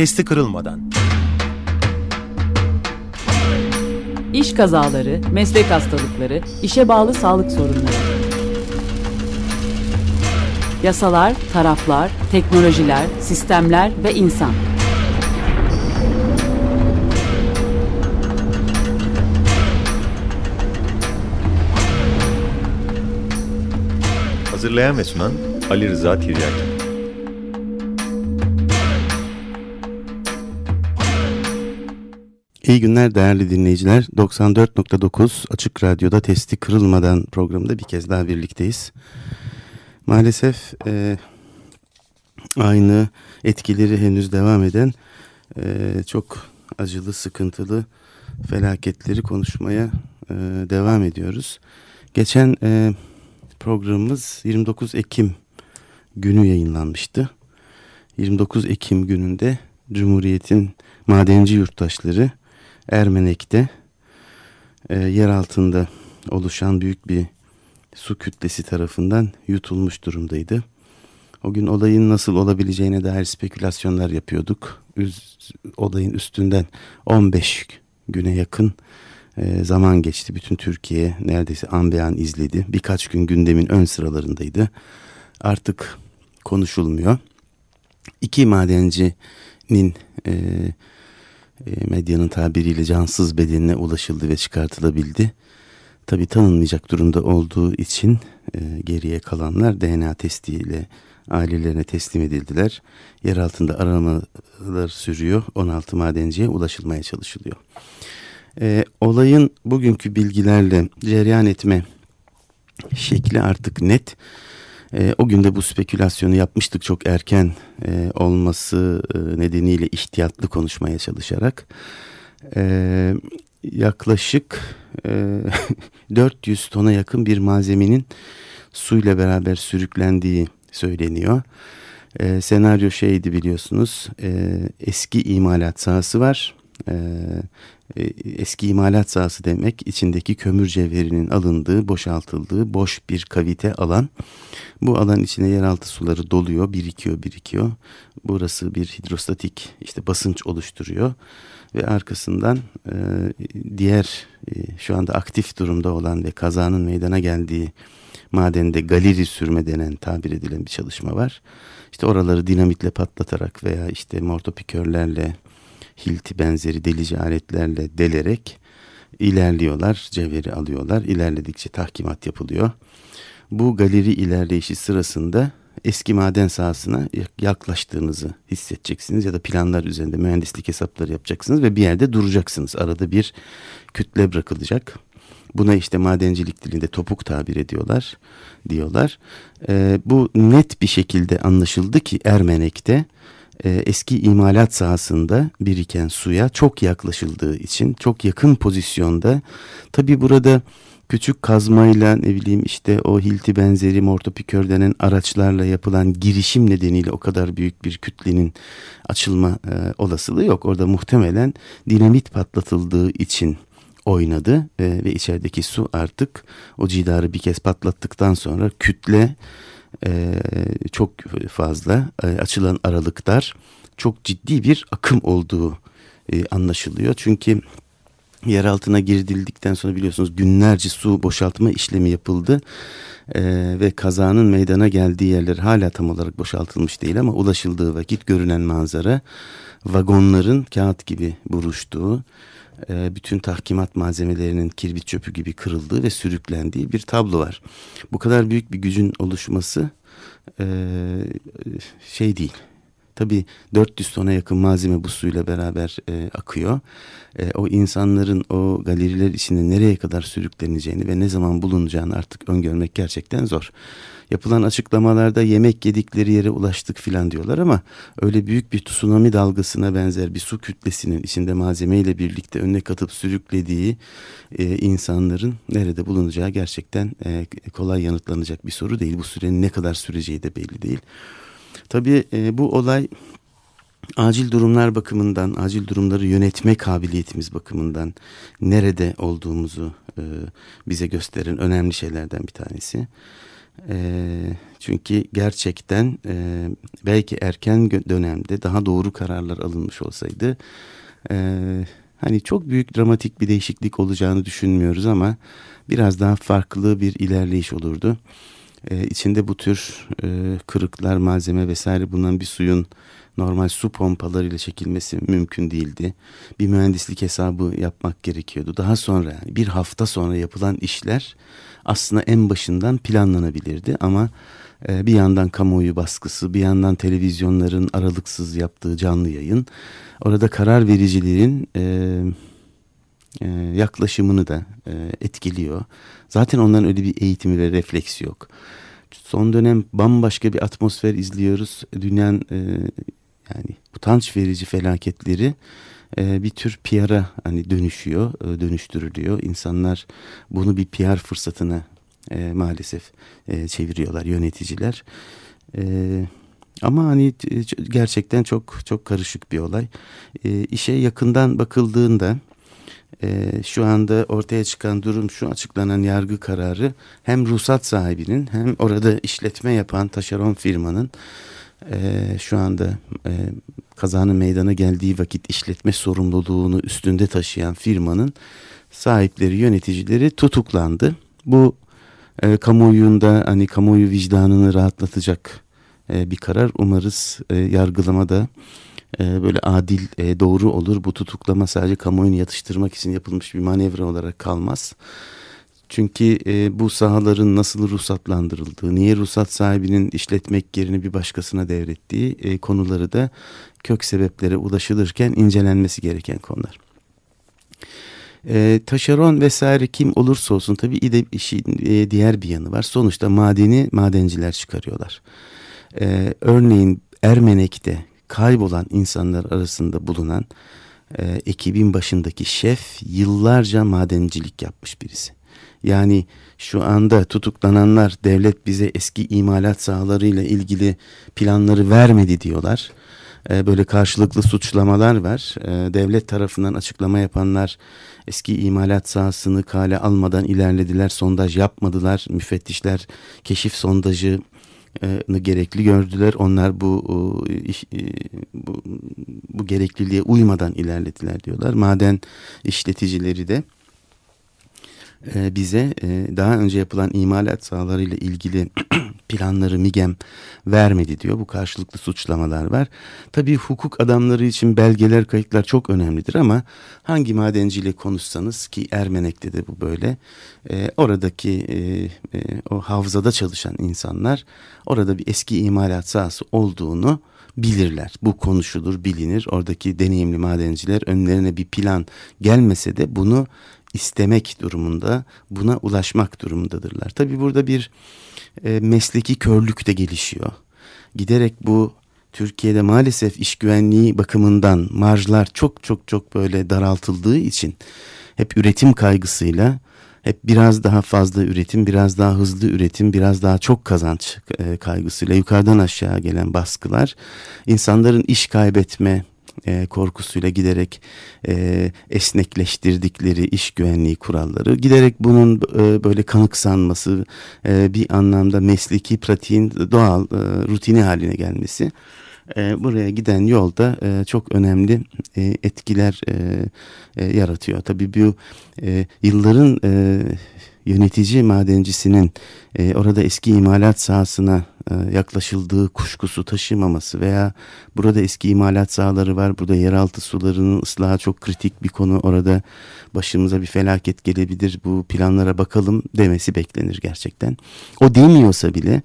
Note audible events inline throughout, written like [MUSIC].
testi kırılmadan. İş kazaları, meslek hastalıkları, işe bağlı sağlık sorunları. Yasalar, taraflar, teknolojiler, sistemler ve insan. Hazırlayan ve sunan Ali Rıza Tiryaki. İyi günler değerli dinleyiciler. 94.9 Açık Radyo'da Testi Kırılmadan programında bir kez daha birlikteyiz. Maalesef e, aynı etkileri henüz devam eden e, çok acılı, sıkıntılı felaketleri konuşmaya e, devam ediyoruz. Geçen e, programımız 29 Ekim günü yayınlanmıştı. 29 Ekim gününde Cumhuriyet'in madenci yurttaşları Ermenek'te e, yer altında oluşan büyük bir su kütlesi tarafından yutulmuş durumdaydı. O gün olayın nasıl olabileceğine dair spekülasyonlar yapıyorduk. Üz, olayın üstünden 15 güne yakın e, zaman geçti. Bütün Türkiye neredeyse an be an izledi. Birkaç gün gündemin ön sıralarındaydı. Artık konuşulmuyor. İki madencinin e, medyanın tabiriyle cansız bedenine ulaşıldı ve çıkartılabildi. Tabi tanınmayacak durumda olduğu için e, geriye kalanlar DNA testiyle ailelerine teslim edildiler. Yer altında aramalar sürüyor. 16 madenciye ulaşılmaya çalışılıyor. E, olayın bugünkü bilgilerle cereyan etme şekli artık net. E, o günde bu spekülasyonu yapmıştık çok erken e, olması e, nedeniyle ihtiyatlı konuşmaya çalışarak. E, yaklaşık e, [LAUGHS] 400 tona yakın bir malzemenin suyla beraber sürüklendiği söyleniyor. E, senaryo şeydi biliyorsunuz e, eski imalat sahası var. E, eski imalat sahası demek içindeki kömür cevherinin alındığı, boşaltıldığı boş bir kavite alan. Bu alan içine yeraltı suları doluyor, birikiyor, birikiyor. Burası bir hidrostatik işte basınç oluşturuyor ve arkasından e, diğer e, şu anda aktif durumda olan ve kazanın meydana geldiği madende galeri sürme denen tabir edilen bir çalışma var. İşte oraları dinamitle patlatarak veya işte mortopikörlerle hilti benzeri delici aletlerle delerek ilerliyorlar, cevheri alıyorlar. İlerledikçe tahkimat yapılıyor. Bu galeri ilerleyişi sırasında eski maden sahasına yaklaştığınızı hissedeceksiniz ya da planlar üzerinde mühendislik hesapları yapacaksınız ve bir yerde duracaksınız. Arada bir kütle bırakılacak. Buna işte madencilik dilinde topuk tabir ediyorlar diyorlar. Ee, bu net bir şekilde anlaşıldı ki Ermenek'te e, eski imalat sahasında biriken suya çok yaklaşıldığı için çok yakın pozisyonda tabi burada küçük kazmayla ne bileyim işte o hilti benzeri mortopikör denen araçlarla yapılan girişim nedeniyle o kadar büyük bir kütlenin açılma e, olasılığı yok. Orada muhtemelen dinamit patlatıldığı için oynadı e, ve içerideki su artık o cidarı bir kez patlattıktan sonra kütle e, çok fazla e, açılan aralıklar çok ciddi bir akım olduğu e, anlaşılıyor. Çünkü yer altına girdildikten sonra biliyorsunuz günlerce su boşaltma işlemi yapıldı e, ve kazanın meydana geldiği yerler hala tam olarak boşaltılmış değil ama ulaşıldığı vakit görünen manzara vagonların kağıt gibi buruştuğu e, bütün tahkimat malzemelerinin kirbit çöpü gibi kırıldığı ve sürüklendiği bir tablo var. Bu kadar büyük bir gücün oluşması e, şey değil. Tabii 400 tona yakın malzeme bu suyla beraber e, akıyor. E, o insanların o galeriler içinde nereye kadar sürükleneceğini ve ne zaman bulunacağını artık öngörmek gerçekten zor. Yapılan açıklamalarda yemek yedikleri yere ulaştık filan diyorlar ama öyle büyük bir tsunami dalgasına benzer bir su kütlesinin içinde malzemeyle birlikte önüne katıp sürüklediği e, insanların nerede bulunacağı gerçekten e, kolay yanıtlanacak bir soru değil. Bu sürenin ne kadar süreceği de belli değil. Tabii e, bu olay acil durumlar bakımından, acil durumları yönetme kabiliyetimiz bakımından nerede olduğumuzu e, bize gösteren önemli şeylerden bir tanesi. E, çünkü gerçekten e, belki erken dönemde daha doğru kararlar alınmış olsaydı e, hani çok büyük dramatik bir değişiklik olacağını düşünmüyoruz ama biraz daha farklı bir ilerleyiş olurdu. E, içinde bu tür e, kırıklar, malzeme vesaire bulunan bir suyun normal su pompalarıyla çekilmesi mümkün değildi. Bir mühendislik hesabı yapmak gerekiyordu. Daha sonra yani bir hafta sonra yapılan işler aslında en başından planlanabilirdi ama e, bir yandan kamuoyu baskısı, bir yandan televizyonların aralıksız yaptığı canlı yayın orada karar vericilerin e, e, yaklaşımını da etkiliyor. Zaten onların öyle bir eğitimi ve refleksi yok. Son dönem bambaşka bir atmosfer izliyoruz. Dünyanın yani utanç verici felaketleri e, bir tür PR'a hani dönüşüyor, e, dönüştürülüyor. İnsanlar bunu bir PR fırsatına e, maalesef e, çeviriyorlar yöneticiler. E, ama hani gerçekten çok çok karışık bir olay. E, işe yakından bakıldığında e, şu anda ortaya çıkan durum şu açıklanan yargı kararı hem ruhsat sahibinin hem orada işletme yapan taşeron firmanın e, şu anda e, kazanın meydana geldiği vakit işletme sorumluluğunu üstünde taşıyan firmanın sahipleri yöneticileri tutuklandı. Bu e, kamuoyunda hani kamuoyu vicdanını rahatlatacak e, bir karar umarız e, yargılamada e, böyle adil e, doğru olur. Bu tutuklama sadece kamuoyunu yatıştırmak için yapılmış bir manevra olarak kalmaz. Çünkü e, bu sahaların nasıl ruhsatlandırıldığı, niye ruhsat sahibinin işletmek yerini bir başkasına devrettiği e, konuları da kök sebeplere ulaşılırken incelenmesi gereken konular. E, taşeron vesaire kim olursa olsun tabii de işin e, diğer bir yanı var. Sonuçta madeni madenciler çıkarıyorlar. E, örneğin Ermenek'te kaybolan insanlar arasında bulunan e, ekibin başındaki şef yıllarca madencilik yapmış birisi. Yani şu anda tutuklananlar devlet bize eski imalat sahalarıyla ilgili planları vermedi diyorlar. Ee, böyle karşılıklı suçlamalar var. Ee, devlet tarafından açıklama yapanlar eski imalat sahasını kale almadan ilerlediler, sondaj yapmadılar. Müfettişler keşif sondajı gerekli gördüler. Onlar bu, bu bu gerekliliğe uymadan ilerlediler diyorlar. Maden işleticileri de e, bize e, daha önce yapılan imalat sahalarıyla ilgili [CLEARS THROAT] planları MİGEM vermedi diyor. Bu karşılıklı suçlamalar var. Tabii hukuk adamları için belgeler, kayıtlar çok önemlidir ama hangi madenciyle konuşsanız ki Ermenek'te de bu böyle. E, oradaki o havzada çalışan insanlar orada bir eski imalat sahası olduğunu bilirler. Bu konuşulur, bilinir. Oradaki deneyimli madenciler önlerine bir plan gelmese de bunu istemek durumunda, buna ulaşmak durumundadırlar. Tabi burada bir e, mesleki körlük de gelişiyor. Giderek bu Türkiye'de maalesef iş güvenliği bakımından marjlar çok çok çok böyle daraltıldığı için hep üretim kaygısıyla hep biraz daha fazla üretim, biraz daha hızlı üretim, biraz daha çok kazanç e, kaygısıyla yukarıdan aşağı gelen baskılar insanların iş kaybetme e, korkusuyla giderek e, esnekleştirdikleri iş güvenliği kuralları giderek bunun e, böyle kanıksanması e, bir anlamda mesleki pratiğin doğal e, rutini haline gelmesi e, buraya giden yolda e, çok önemli e, etkiler e, e, yaratıyor. Tabii bu e, yılların e, yönetici madencisinin e, orada eski imalat sahasına e, yaklaşıldığı kuşkusu taşımaması veya burada eski imalat sahaları var, burada yeraltı sularının ıslahı çok kritik bir konu orada başımıza bir felaket gelebilir bu planlara bakalım demesi beklenir gerçekten. O demiyorsa bile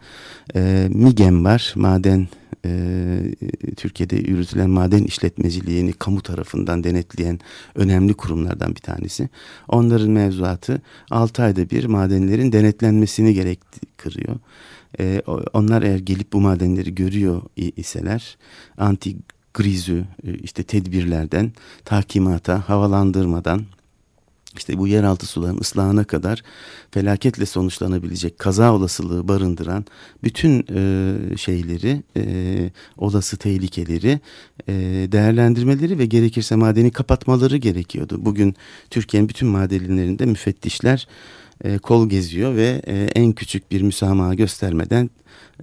e, MİGEM var, maden Türkiye'de yürütülen maden işletmeciliğini kamu tarafından denetleyen önemli kurumlardan bir tanesi. Onların mevzuatı 6 ayda bir madenlerin denetlenmesini gerektiriyor. E, onlar eğer gelip bu madenleri görüyor iseler anti grizü e, işte tedbirlerden takimata, havalandırmadan işte bu yeraltı suların ıslahına kadar felaketle sonuçlanabilecek kaza olasılığı barındıran bütün e, şeyleri, e, olası tehlikeleri e, değerlendirmeleri ve gerekirse madeni kapatmaları gerekiyordu. Bugün Türkiye'nin bütün madenlerinde müfettişler e, kol geziyor ve e, en küçük bir müsamaha göstermeden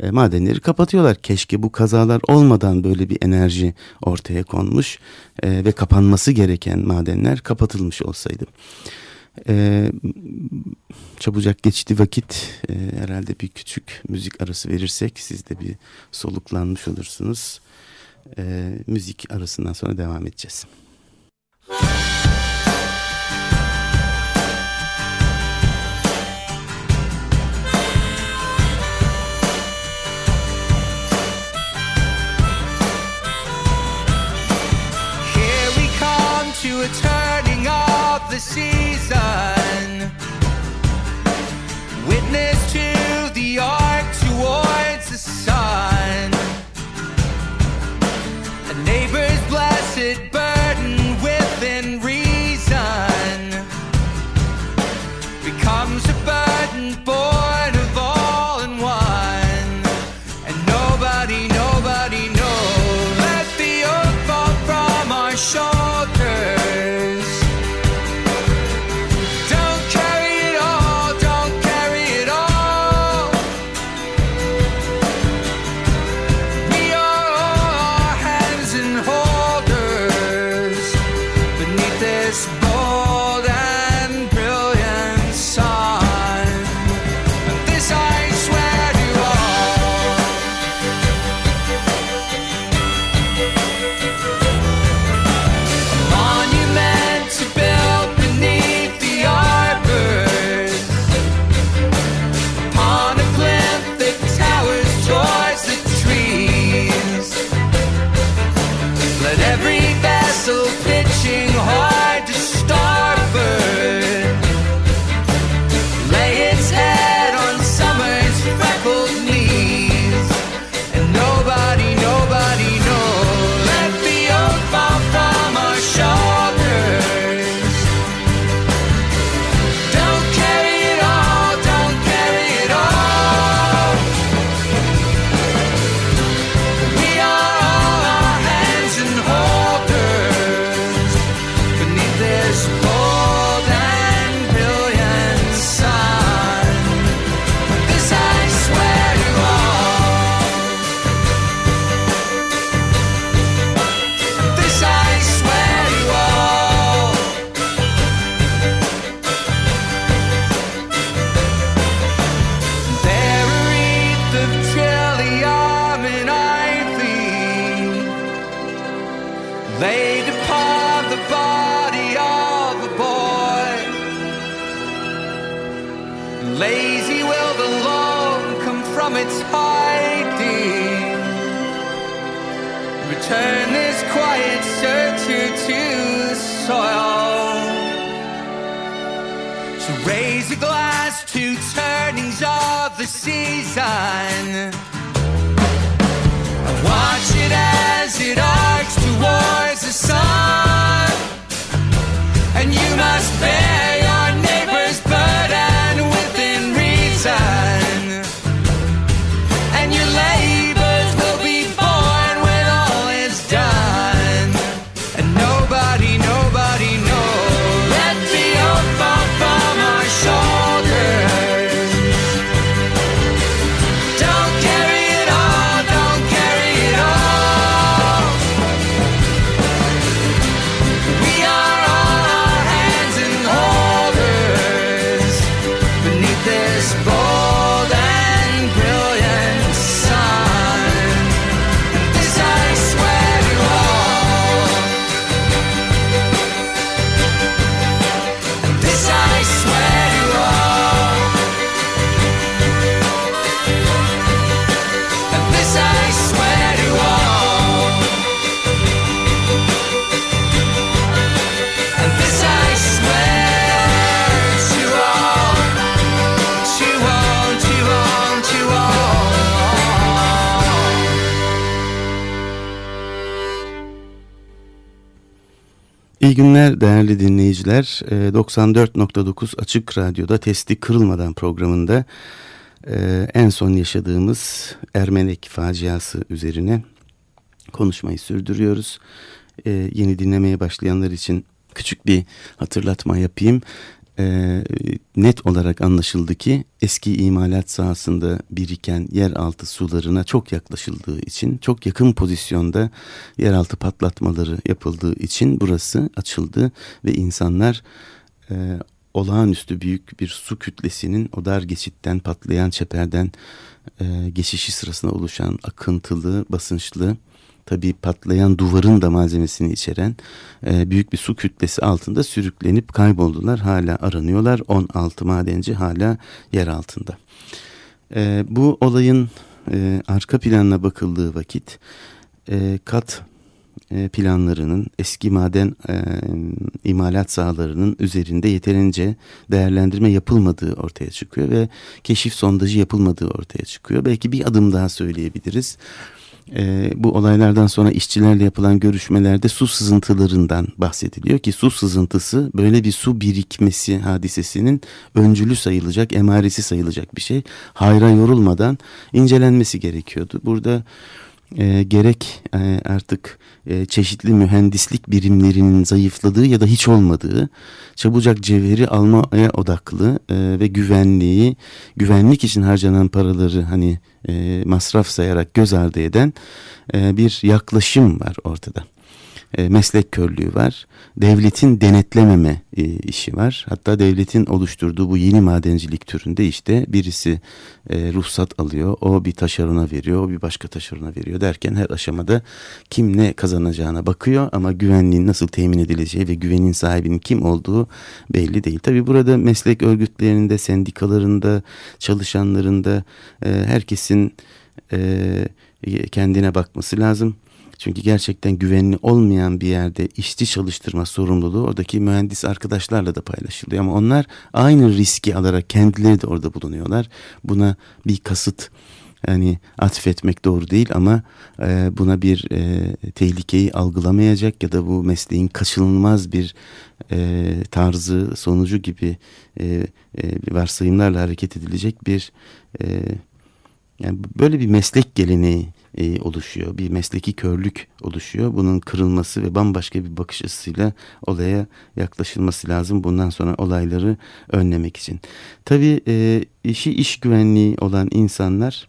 e, madenleri kapatıyorlar. Keşke bu kazalar olmadan böyle bir enerji ortaya konmuş e, ve kapanması gereken madenler kapatılmış olsaydı. E, çabucak geçti vakit e, herhalde bir küçük müzik arası verirsek siz de bir soluklanmış olursunuz. E, müzik arasından sonra devam edeceğiz. Müzik were turning of the season. Witness to the arc towards the sun. A neighbor's blessed the season. Değerli dinleyiciler e, 94.9 Açık Radyo'da Testi Kırılmadan programında e, en son yaşadığımız Ermenek faciası üzerine konuşmayı sürdürüyoruz. E, yeni dinlemeye başlayanlar için küçük bir hatırlatma yapayım e, net olarak anlaşıldı ki eski imalat sahasında biriken yeraltı sularına çok yaklaşıldığı için çok yakın pozisyonda yeraltı patlatmaları yapıldığı için burası açıldı ve insanlar e, olağanüstü büyük bir su kütlesinin o dar geçitten patlayan çeperden e, geçişi sırasında oluşan akıntılı basınçlı tabi patlayan duvarın da malzemesini içeren e, büyük bir su kütlesi altında sürüklenip kayboldular. Hala aranıyorlar. 16 madenci hala yer altında. E, bu olayın e, arka planına bakıldığı vakit e, kat e, planlarının eski maden e, imalat sahalarının üzerinde yeterince değerlendirme yapılmadığı ortaya çıkıyor ve keşif sondajı yapılmadığı ortaya çıkıyor. Belki bir adım daha söyleyebiliriz e, bu olaylardan sonra işçilerle yapılan görüşmelerde su sızıntılarından bahsediliyor ki su sızıntısı böyle bir su birikmesi hadisesinin öncülü sayılacak, emaresi sayılacak bir şey. Hayra yorulmadan incelenmesi gerekiyordu. Burada e, gerek e, artık e, çeşitli mühendislik birimlerinin zayıfladığı ya da hiç olmadığı çabucak cevheri almaya odaklı e, ve güvenliği güvenlik için harcanan paraları hani e, masraf sayarak göz ardı eden e, bir yaklaşım var ortada e, meslek körlüğü var. Devletin denetlememe e, işi var. Hatta devletin oluşturduğu bu yeni madencilik türünde işte birisi e, ruhsat alıyor. O bir taşerona veriyor. O bir başka taşerona veriyor derken her aşamada kim ne kazanacağına bakıyor ama güvenliğin nasıl temin edileceği ve güvenin sahibinin kim olduğu belli değil. Tabi burada meslek örgütlerinde, sendikalarında, çalışanlarında e, herkesin e, kendine bakması lazım. Çünkü gerçekten güvenli olmayan bir yerde işçi çalıştırma sorumluluğu oradaki mühendis arkadaşlarla da paylaşılıyor. Ama onlar aynı riski alarak kendileri de orada bulunuyorlar. Buna bir kasıt yani atfetmek doğru değil ama e, buna bir e, tehlikeyi algılamayacak ya da bu mesleğin kaçınılmaz bir e, tarzı sonucu gibi e, e, varsayımlarla hareket edilecek bir e, yani böyle bir meslek geleneği e, oluşuyor. Bir mesleki körlük oluşuyor. Bunun kırılması ve bambaşka bir bakış açısıyla olaya yaklaşılması lazım. Bundan sonra olayları önlemek için. Tabii e, işi iş güvenliği olan insanlar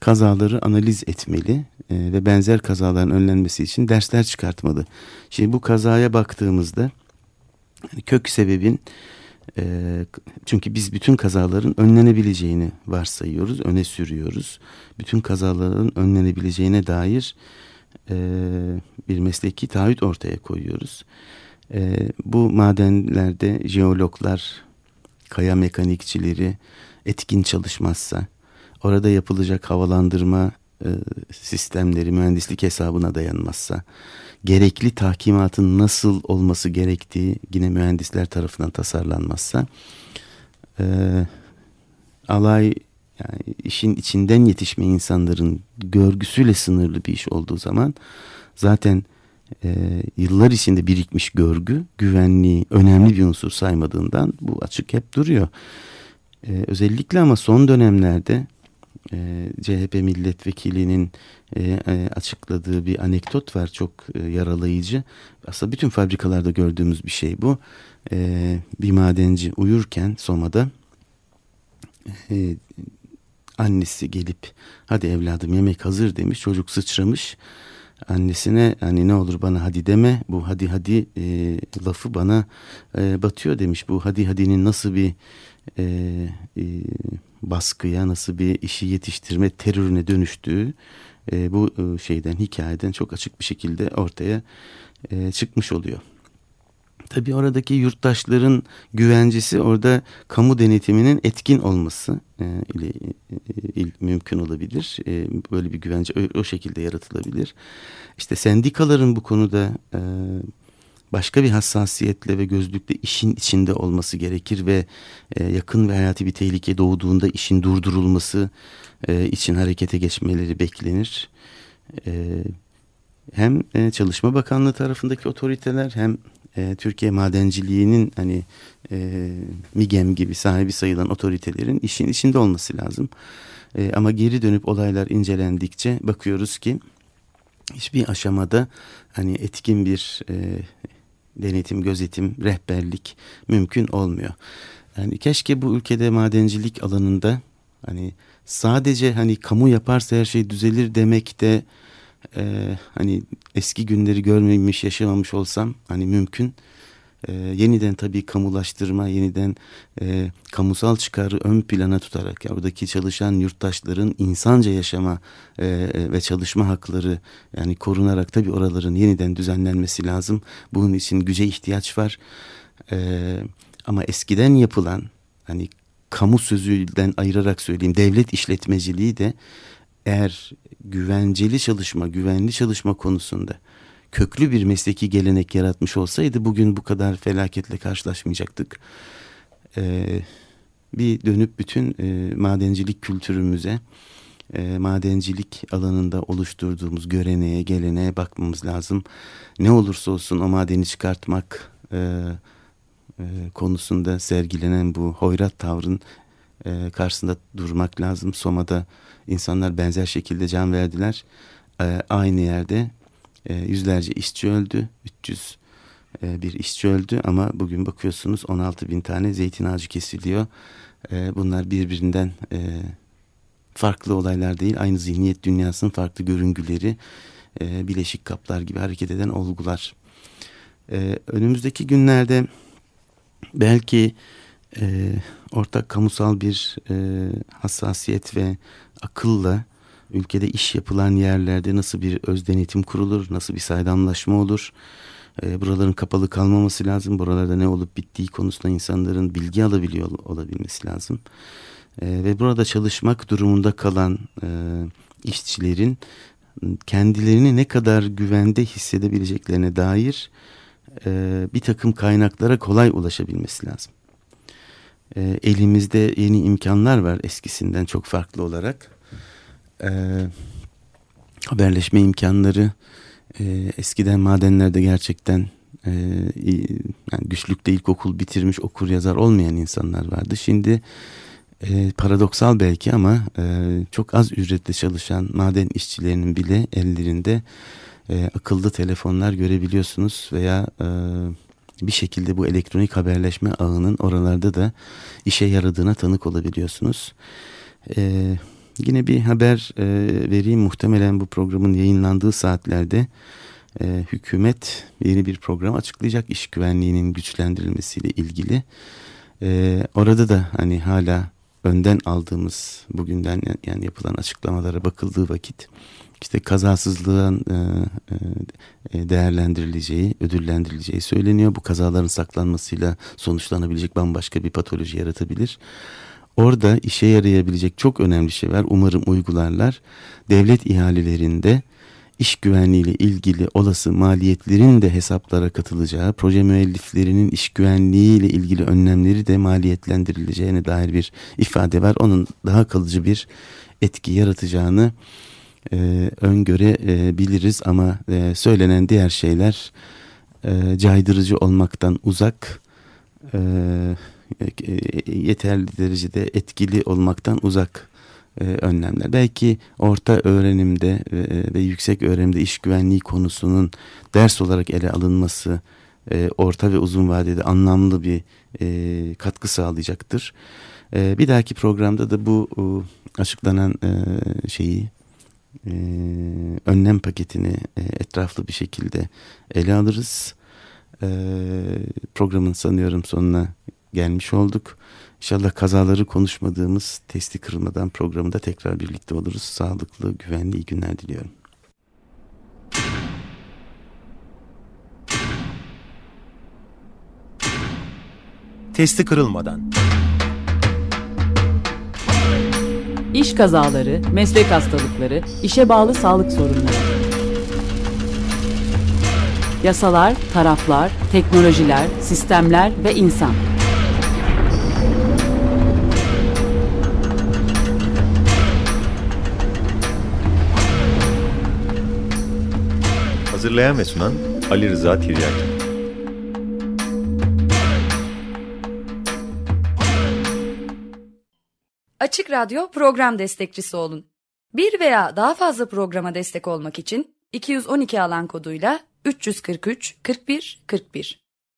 kazaları analiz etmeli e, ve benzer kazaların önlenmesi için dersler çıkartmalı. Şimdi bu kazaya baktığımızda kök sebebin e, çünkü biz bütün kazaların önlenebileceğini varsayıyoruz, öne sürüyoruz. Bütün kazaların önlenebileceğine dair e, bir mesleki taahhüt ortaya koyuyoruz. E, bu madenlerde jeologlar, kaya mekanikçileri etkin çalışmazsa, orada yapılacak havalandırma sistemleri mühendislik hesabına dayanmazsa, gerekli tahkimatın nasıl olması gerektiği yine mühendisler tarafından tasarlanmazsa e, alay yani işin içinden yetişme insanların görgüsüyle sınırlı bir iş olduğu zaman zaten e, yıllar içinde birikmiş görgü güvenliği önemli bir unsur saymadığından bu açık hep duruyor. E, özellikle ama son dönemlerde ee, CHP milletvekilinin e, e, açıkladığı bir anekdot var çok e, yaralayıcı. Aslında bütün fabrikalarda gördüğümüz bir şey bu. E, bir madenci uyurken Soma'da annesi gelip hadi evladım yemek hazır demiş. Çocuk sıçramış. Annesine hani ne olur bana hadi deme bu hadi hadi e, lafı bana e, batıyor demiş. Bu hadi hadinin nasıl bir e, e, baskıya nasıl bir işi yetiştirme terörüne dönüştüğü e, bu e, şeyden hikayeden çok açık bir şekilde ortaya e, çıkmış oluyor. Tabii oradaki yurttaşların güvencesi orada kamu denetiminin etkin olması e, ile e, mümkün olabilir. E, böyle bir güvence o, o şekilde yaratılabilir. İşte sendikaların bu konuda e, başka bir hassasiyetle ve gözlükle işin içinde olması gerekir ve e, yakın ve hayati bir tehlike doğduğunda işin durdurulması e, için harekete geçmeleri beklenir. E, hem e, Çalışma Bakanlığı tarafındaki otoriteler hem e, Türkiye madenciliğinin hani e, MİGEM gibi sahibi sayılan otoritelerin işin içinde olması lazım. E, ama geri dönüp olaylar incelendikçe bakıyoruz ki hiçbir aşamada hani etkin bir e, denetim, gözetim, rehberlik mümkün olmuyor. Yani keşke bu ülkede madencilik alanında hani sadece hani kamu yaparsa her şey düzelir demek de e, hani eski günleri görmemiş yaşamamış olsam hani mümkün. E, yeniden tabii kamulaştırma, yeniden e, kamusal çıkarı ön plana tutarak ya buradaki çalışan yurttaşların insanca yaşama e, ve çalışma hakları yani korunarak tabii oraların yeniden düzenlenmesi lazım. Bunun için güce ihtiyaç var. E, ama eskiden yapılan hani kamu sözünden ayırarak söyleyeyim devlet işletmeciliği de eğer güvenceli çalışma, güvenli çalışma konusunda köklü bir mesleki gelenek yaratmış olsaydı bugün bu kadar felaketle karşılaşmayacaktık. Ee, bir dönüp bütün e, madencilik kültürümüze, e, madencilik alanında oluşturduğumuz göreneğe, geleneğe bakmamız lazım. Ne olursa olsun o madeni çıkartmak e, e, konusunda sergilenen bu hoyrat tavrın e, karşısında durmak lazım. Soma'da insanlar benzer şekilde can verdiler. E, aynı yerde e, yüzlerce işçi öldü. 300 e, bir işçi öldü ama bugün bakıyorsunuz 16 bin tane zeytin ağacı kesiliyor. E, bunlar birbirinden e, farklı olaylar değil. Aynı zihniyet dünyasının farklı görüngüleri, e, bileşik kaplar gibi hareket eden olgular. E, önümüzdeki günlerde belki e, ortak kamusal bir e, hassasiyet ve akılla ülkede iş yapılan yerlerde nasıl bir öz denetim kurulur, nasıl bir saydamlaşma olur, e, buraların kapalı kalmaması lazım, buralarda ne olup bittiği konusunda insanların bilgi alabiliyor olabilmesi lazım. E, ve burada çalışmak durumunda kalan e, işçilerin kendilerini ne kadar güvende hissedebileceklerine dair e, bir takım kaynaklara kolay ulaşabilmesi lazım. E, elimizde yeni imkanlar var eskisinden çok farklı olarak. E, haberleşme imkanları e, eskiden madenlerde gerçekten e, yani güçlükte ilkokul bitirmiş okur yazar olmayan insanlar vardı. Şimdi e, paradoksal belki ama e, çok az ücretle çalışan maden işçilerinin bile ellerinde e, akıllı telefonlar görebiliyorsunuz veya e, bir şekilde bu elektronik haberleşme ağının oralarda da işe yaradığına tanık olabiliyorsunuz. E, yine bir haber e, vereyim muhtemelen bu programın yayınlandığı saatlerde e, hükümet yeni bir program açıklayacak iş güvenliğinin güçlendirilmesiyle ilgili. E, orada da hani hala önden aldığımız bugünden yani yapılan açıklamalara bakıldığı vakit işte kazasızlığın e, e, değerlendirileceği, ödüllendirileceği söyleniyor. Bu kazaların saklanmasıyla sonuçlanabilecek bambaşka bir patoloji yaratabilir. Orada işe yarayabilecek çok önemli şey var. Umarım uygularlar. Devlet ihalelerinde iş güvenliği ile ilgili olası maliyetlerin de hesaplara katılacağı, proje müelliflerinin iş güvenliği ile ilgili önlemleri de maliyetlendirileceğine dair bir ifade var. Onun daha kalıcı bir etki yaratacağını e, öngörebiliriz ama e, söylenen diğer şeyler e, caydırıcı olmaktan uzak, e, yeterli derecede etkili olmaktan uzak e, önlemler. Belki orta öğrenimde e, ve yüksek öğrenimde iş güvenliği konusunun ders olarak ele alınması e, orta ve uzun vadede anlamlı bir e, katkı sağlayacaktır. E, bir dahaki programda da bu e, açıklanan e, şeyi e, önlem paketini e, etraflı bir şekilde ele alırız. E, programın sanıyorum sonuna gelmiş olduk. İnşallah kazaları konuşmadığımız testi kırılmadan programında tekrar birlikte oluruz. Sağlıklı, güvenli iyi günler diliyorum. Testi kırılmadan. İş kazaları, meslek hastalıkları, işe bağlı sağlık sorunları. Yasalar, taraflar, teknolojiler, sistemler ve insan. Hazırlayan ve sunan Ali Rıza Tiryaki. Açık Radyo program destekçisi olun. Bir veya daha fazla programa destek olmak için 212 alan koduyla 343 41 41